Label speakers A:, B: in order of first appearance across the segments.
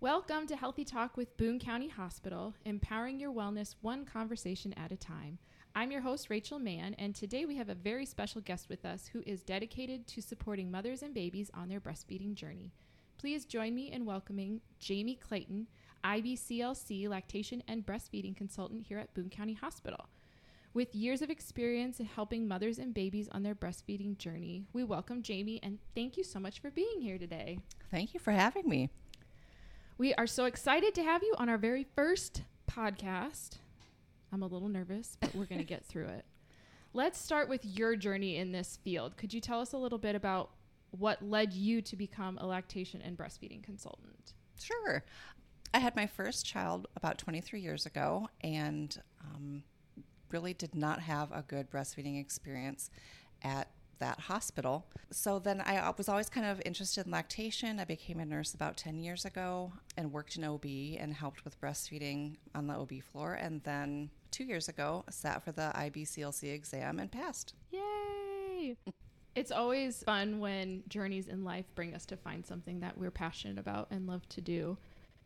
A: Welcome to Healthy Talk with Boone County Hospital, empowering your wellness one conversation at a time. I'm your host, Rachel Mann, and today we have a very special guest with us who is dedicated to supporting mothers and babies on their breastfeeding journey. Please join me in welcoming Jamie Clayton, IBCLC lactation and breastfeeding consultant here at Boone County Hospital. With years of experience in helping mothers and babies on their breastfeeding journey, we welcome Jamie and thank you so much for being here today.
B: Thank you for having me.
A: We are so excited to have you on our very first podcast. I'm a little nervous, but we're going to get through it. Let's start with your journey in this field. Could you tell us a little bit about what led you to become a lactation and breastfeeding consultant?
B: Sure. I had my first child about 23 years ago and um, really did not have a good breastfeeding experience at that hospital. So then I was always kind of interested in lactation. I became a nurse about 10 years ago and worked in OB and helped with breastfeeding on the OB floor. And then two years ago, sat for the IBCLC exam and passed.
A: Yay! it's always fun when journeys in life bring us to find something that we're passionate about and love to do.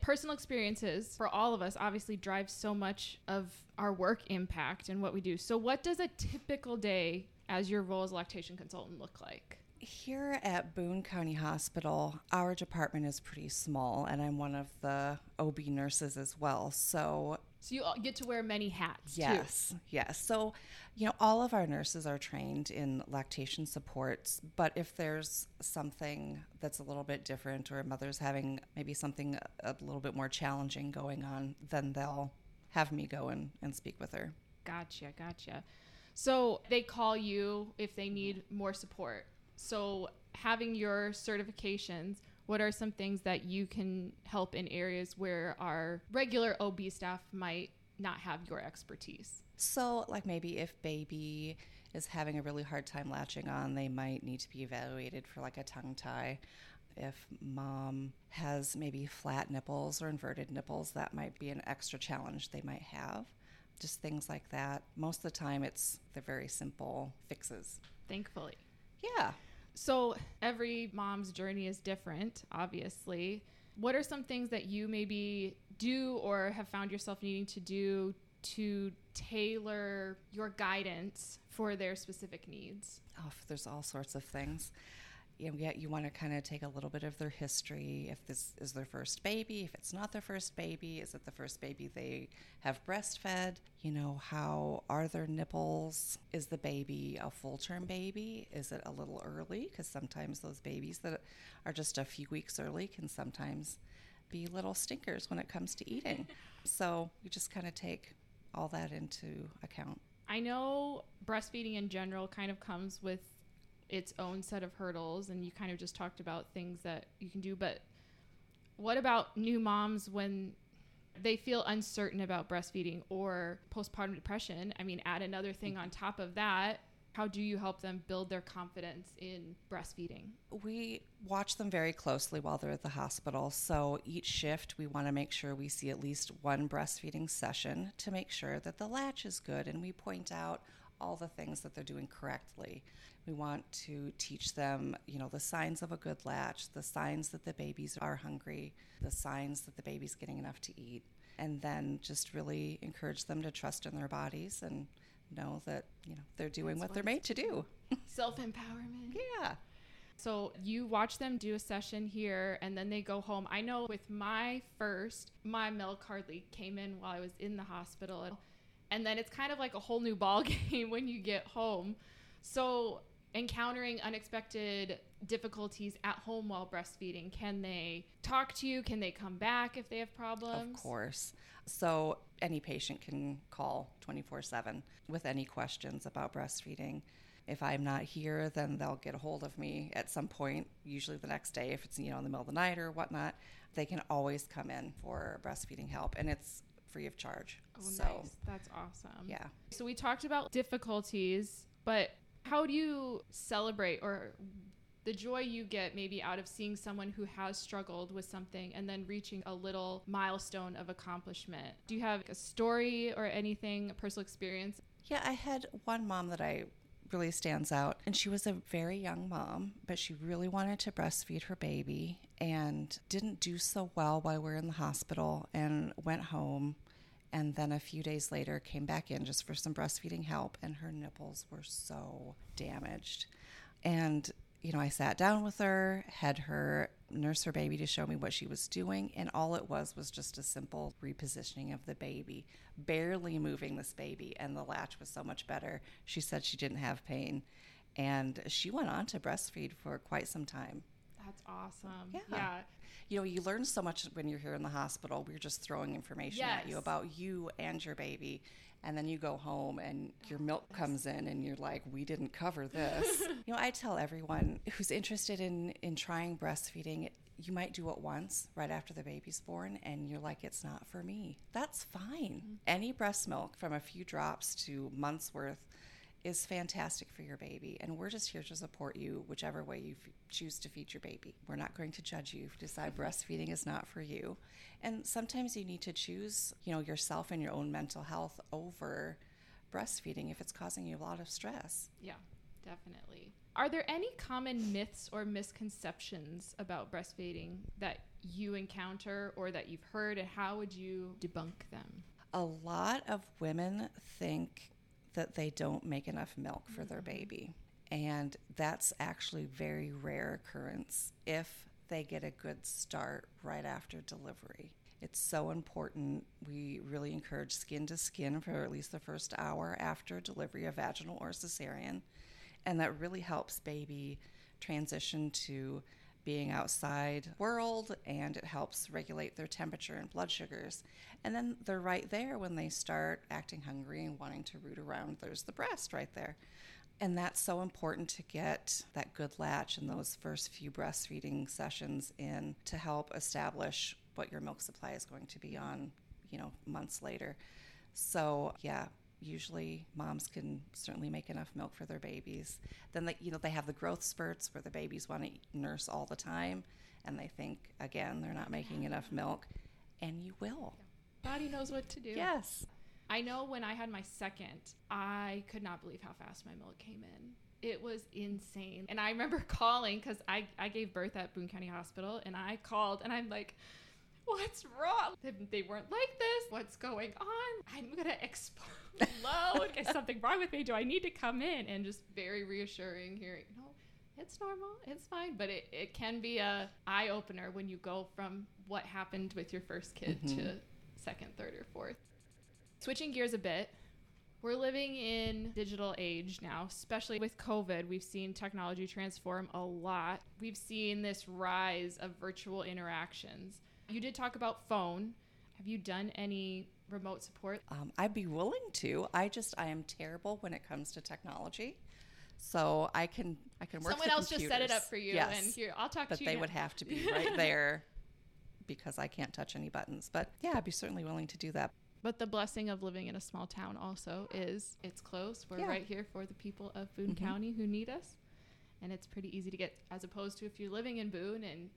A: Personal experiences for all of us obviously drive so much of our work impact and what we do. So, what does a typical day as your role as a lactation consultant look like?
B: Here at Boone County Hospital, our department is pretty small, and I'm one of the OB nurses as well. So,
A: so you get to wear many hats.
B: Yes,
A: too.
B: yes. So, you know, all of our nurses are trained in lactation supports, but if there's something that's a little bit different, or a mother's having maybe something a little bit more challenging going on, then they'll have me go and, and speak with her.
A: Gotcha, gotcha. So they call you if they need more support. So having your certifications, what are some things that you can help in areas where our regular OB staff might not have your expertise?
B: So, like maybe if baby is having a really hard time latching on, they might need to be evaluated for like a tongue tie. If mom has maybe flat nipples or inverted nipples, that might be an extra challenge they might have just things like that. Most of the time, it's they're very simple fixes.
A: Thankfully.
B: Yeah.
A: So every mom's journey is different, obviously. What are some things that you maybe do or have found yourself needing to do to tailor your guidance for their specific needs?
B: Oh, there's all sorts of things you know, yeah, you want to kind of take a little bit of their history. If this is their first baby, if it's not their first baby, is it the first baby they have breastfed? You know, how are their nipples? Is the baby a full term baby? Is it a little early? Because sometimes those babies that are just a few weeks early can sometimes be little stinkers when it comes to eating. so you just kind of take all that into account.
A: I know breastfeeding in general kind of comes with its own set of hurdles and you kind of just talked about things that you can do but what about new moms when they feel uncertain about breastfeeding or postpartum depression i mean add another thing on top of that how do you help them build their confidence in breastfeeding?
B: We watch them very closely while they're at the hospital. So each shift, we want to make sure we see at least one breastfeeding session to make sure that the latch is good and we point out all the things that they're doing correctly. We want to teach them, you know, the signs of a good latch, the signs that the babies are hungry, the signs that the baby's getting enough to eat, and then just really encourage them to trust in their bodies and know that, you know, they're doing That's what they're made to do.
A: Self empowerment.
B: yeah.
A: So you watch them do a session here and then they go home. I know with my first, my milk hardly came in while I was in the hospital. And then it's kind of like a whole new ball game when you get home. So encountering unexpected difficulties at home while breastfeeding can they talk to you? Can they come back if they have problems?
B: of course. So any patient can call 24/7 with any questions about breastfeeding. If i'm not here then they'll get a hold of me at some point usually the next day if it's you know in the middle of the night or whatnot. They can always come in for breastfeeding help and it's free of charge
A: oh so, nice that's awesome
B: yeah
A: so we talked about difficulties but how do you celebrate or the joy you get maybe out of seeing someone who has struggled with something and then reaching a little milestone of accomplishment? Do you have a story or anything, a personal experience?
B: Yeah, I had one mom that I really stands out. And she was a very young mom, but she really wanted to breastfeed her baby and didn't do so well while we were in the hospital and went home. And then a few days later came back in just for some breastfeeding help, and her nipples were so damaged. And you know, I sat down with her, had her nurse her baby to show me what she was doing, and all it was was just a simple repositioning of the baby, barely moving this baby, and the latch was so much better. She said she didn't have pain, and she went on to breastfeed for quite some time.
A: That's awesome.
B: Yeah.
A: yeah.
B: You know, you learn so much when you're here in the hospital. We're just throwing information at you about you and your baby. And then you go home and your milk comes in and you're like, we didn't cover this. you know, I tell everyone who's interested in, in trying breastfeeding, you might do it once right after the baby's born and you're like, it's not for me. That's fine. Mm-hmm. Any breast milk from a few drops to months worth is fantastic for your baby. And we're just here to support you whichever way you f- choose to feed your baby. We're not going to judge you if you decide breastfeeding is not for you. And sometimes you need to choose, you know, yourself and your own mental health over breastfeeding if it's causing you a lot of stress.
A: Yeah, definitely. Are there any common myths or misconceptions about breastfeeding that you encounter or that you've heard, and how would you debunk them?
B: A lot of women think that they don't make enough milk for their mm-hmm. baby. And that's actually very rare occurrence if they get a good start right after delivery. It's so important. We really encourage skin to skin for at least the first hour after delivery of vaginal or cesarean. And that really helps baby transition to being outside world and it helps regulate their temperature and blood sugars. And then they're right there when they start acting hungry and wanting to root around. There's the breast right there. And that's so important to get that good latch in those first few breastfeeding sessions in to help establish what your milk supply is going to be on, you know, months later. So, yeah, usually moms can certainly make enough milk for their babies. Then they, you know, they have the growth spurts where the babies want to nurse all the time and they think again they're not making enough milk and you will.
A: Body knows what to do.
B: Yes.
A: I know when I had my second, I could not believe how fast my milk came in. It was insane. And I remember calling because I, I gave birth at Boone County Hospital and I called and I'm like, what's wrong? They, weren't like this. What's going on? I'm going to explode. Is something wrong with me? Do I need to come in? And just very reassuring hearing, no, it's normal. It's fine. But it, it can be a eye opener when you go from what happened with your first kid to mm-hmm. second, third, or fourth. Switching gears a bit, we're living in digital age now, especially with COVID. We've seen technology transform a lot. We've seen this rise of virtual interactions. You did talk about phone. Have you done any remote support?
B: Um, I'd be willing to. I just I am terrible when it comes to technology. So I can I can work.
A: Someone
B: the
A: else just set it up for you,
B: Yes,
A: and here I'll talk
B: but
A: to you.
B: But they
A: now.
B: would have to be right there because I can't touch any buttons. But yeah, I'd be certainly willing to do that.
A: But the blessing of living in a small town also is it's close. We're
B: Yeah.
A: right here for the people of Boone
B: Mhm.
A: County who need us. And it's pretty easy to get, as opposed to if you're living in Boone and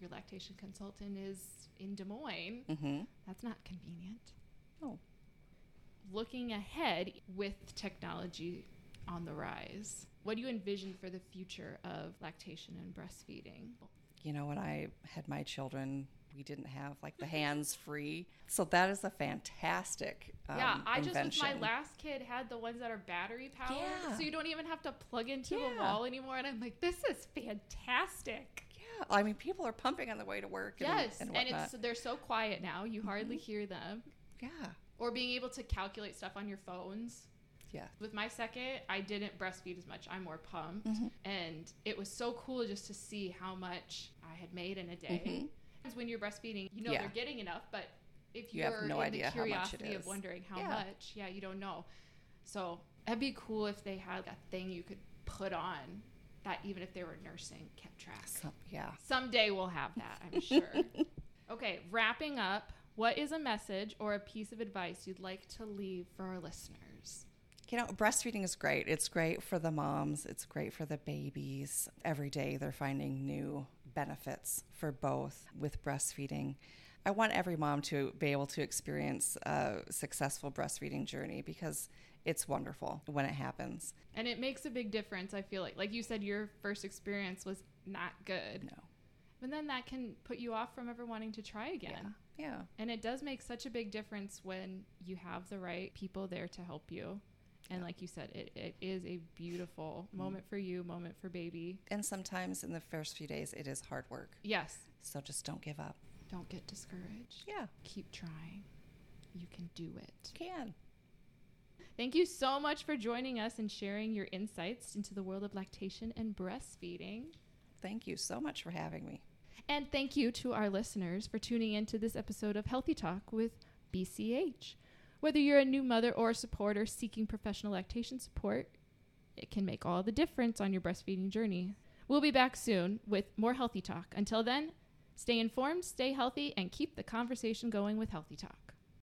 A: your lactation consultant is in Des Moines,
B: hmm
A: that's not convenient.
B: Oh.
A: Looking ahead with technology on the rise, what do you envision for the future of lactation and breastfeeding?
B: You know, when I had my children, we didn't have like the hands free. So that is a fantastic um,
A: yeah, I just with my last kid had the ones that are battery powered,
B: Yeah.
A: so you don't even have to plug into a
B: Yeah.
A: wall anymore. And I'm like, this is fantastic.
B: I mean, people are pumping on the way to work. And,
A: yes,
B: and,
A: and.
B: Mm-hmm.
A: it's they're so quiet now, you hardly hear them.
B: yeah,
A: Or being able to calculate stuff on your phones.
B: yeah.
A: With my second, I didn't breastfeed as much. I'm more pumped,
B: Mhm.
A: and it was so cool just to see how much I had made in a day.
B: Mhm.
A: Because When you're breastfeeding, you know
B: Yeah.
A: they're getting enough, but if
B: You have
A: you're
B: no
A: in
B: idea
A: the
B: how much it
A: curiosity of wondering how
B: Yeah.
A: much, yeah, you don't know. So it'd be cool if they had a thing you could put on that even if they were nursing kept track.
B: Yeah.
A: Someday we'll have that, I'm sure. okay, wrapping up, what is a message or a piece of advice you'd like to leave for our listeners?
B: You know, breastfeeding is great. It's great for the moms, it's great for the babies. Every day they're finding new benefits for both with breastfeeding. I want every mom to be able to experience a successful breastfeeding journey because it's wonderful when it happens.
A: And it makes a big difference, I feel like. Like you said, your first experience was not good.
B: No.
A: But then that can put you off from ever wanting to try again.
B: Yeah.
A: And it does make such a big difference when you have the right people there to help you. And like you said, it, it is a beautiful mm-hmm. moment for you, moment for baby.
B: And sometimes in the first few days, it is hard work.
A: Yes.
B: So just don't give up.
A: Don't get discouraged.
B: Yeah.
A: Keep trying. You can do it.
B: You Can.
A: Thank you so much for joining us and sharing your insights into the world of lactation and breastfeeding.
B: Thank you so much for having me.
A: And thank you to our listeners for tuning in to this episode of Healthy Talk with BCH. Whether you're a new mother or a supporter seeking professional lactation support, it can make all the difference on your breastfeeding journey. We'll be back soon with more Healthy Talk. Until then, stay informed, stay healthy, and keep the conversation going with Healthy Talk.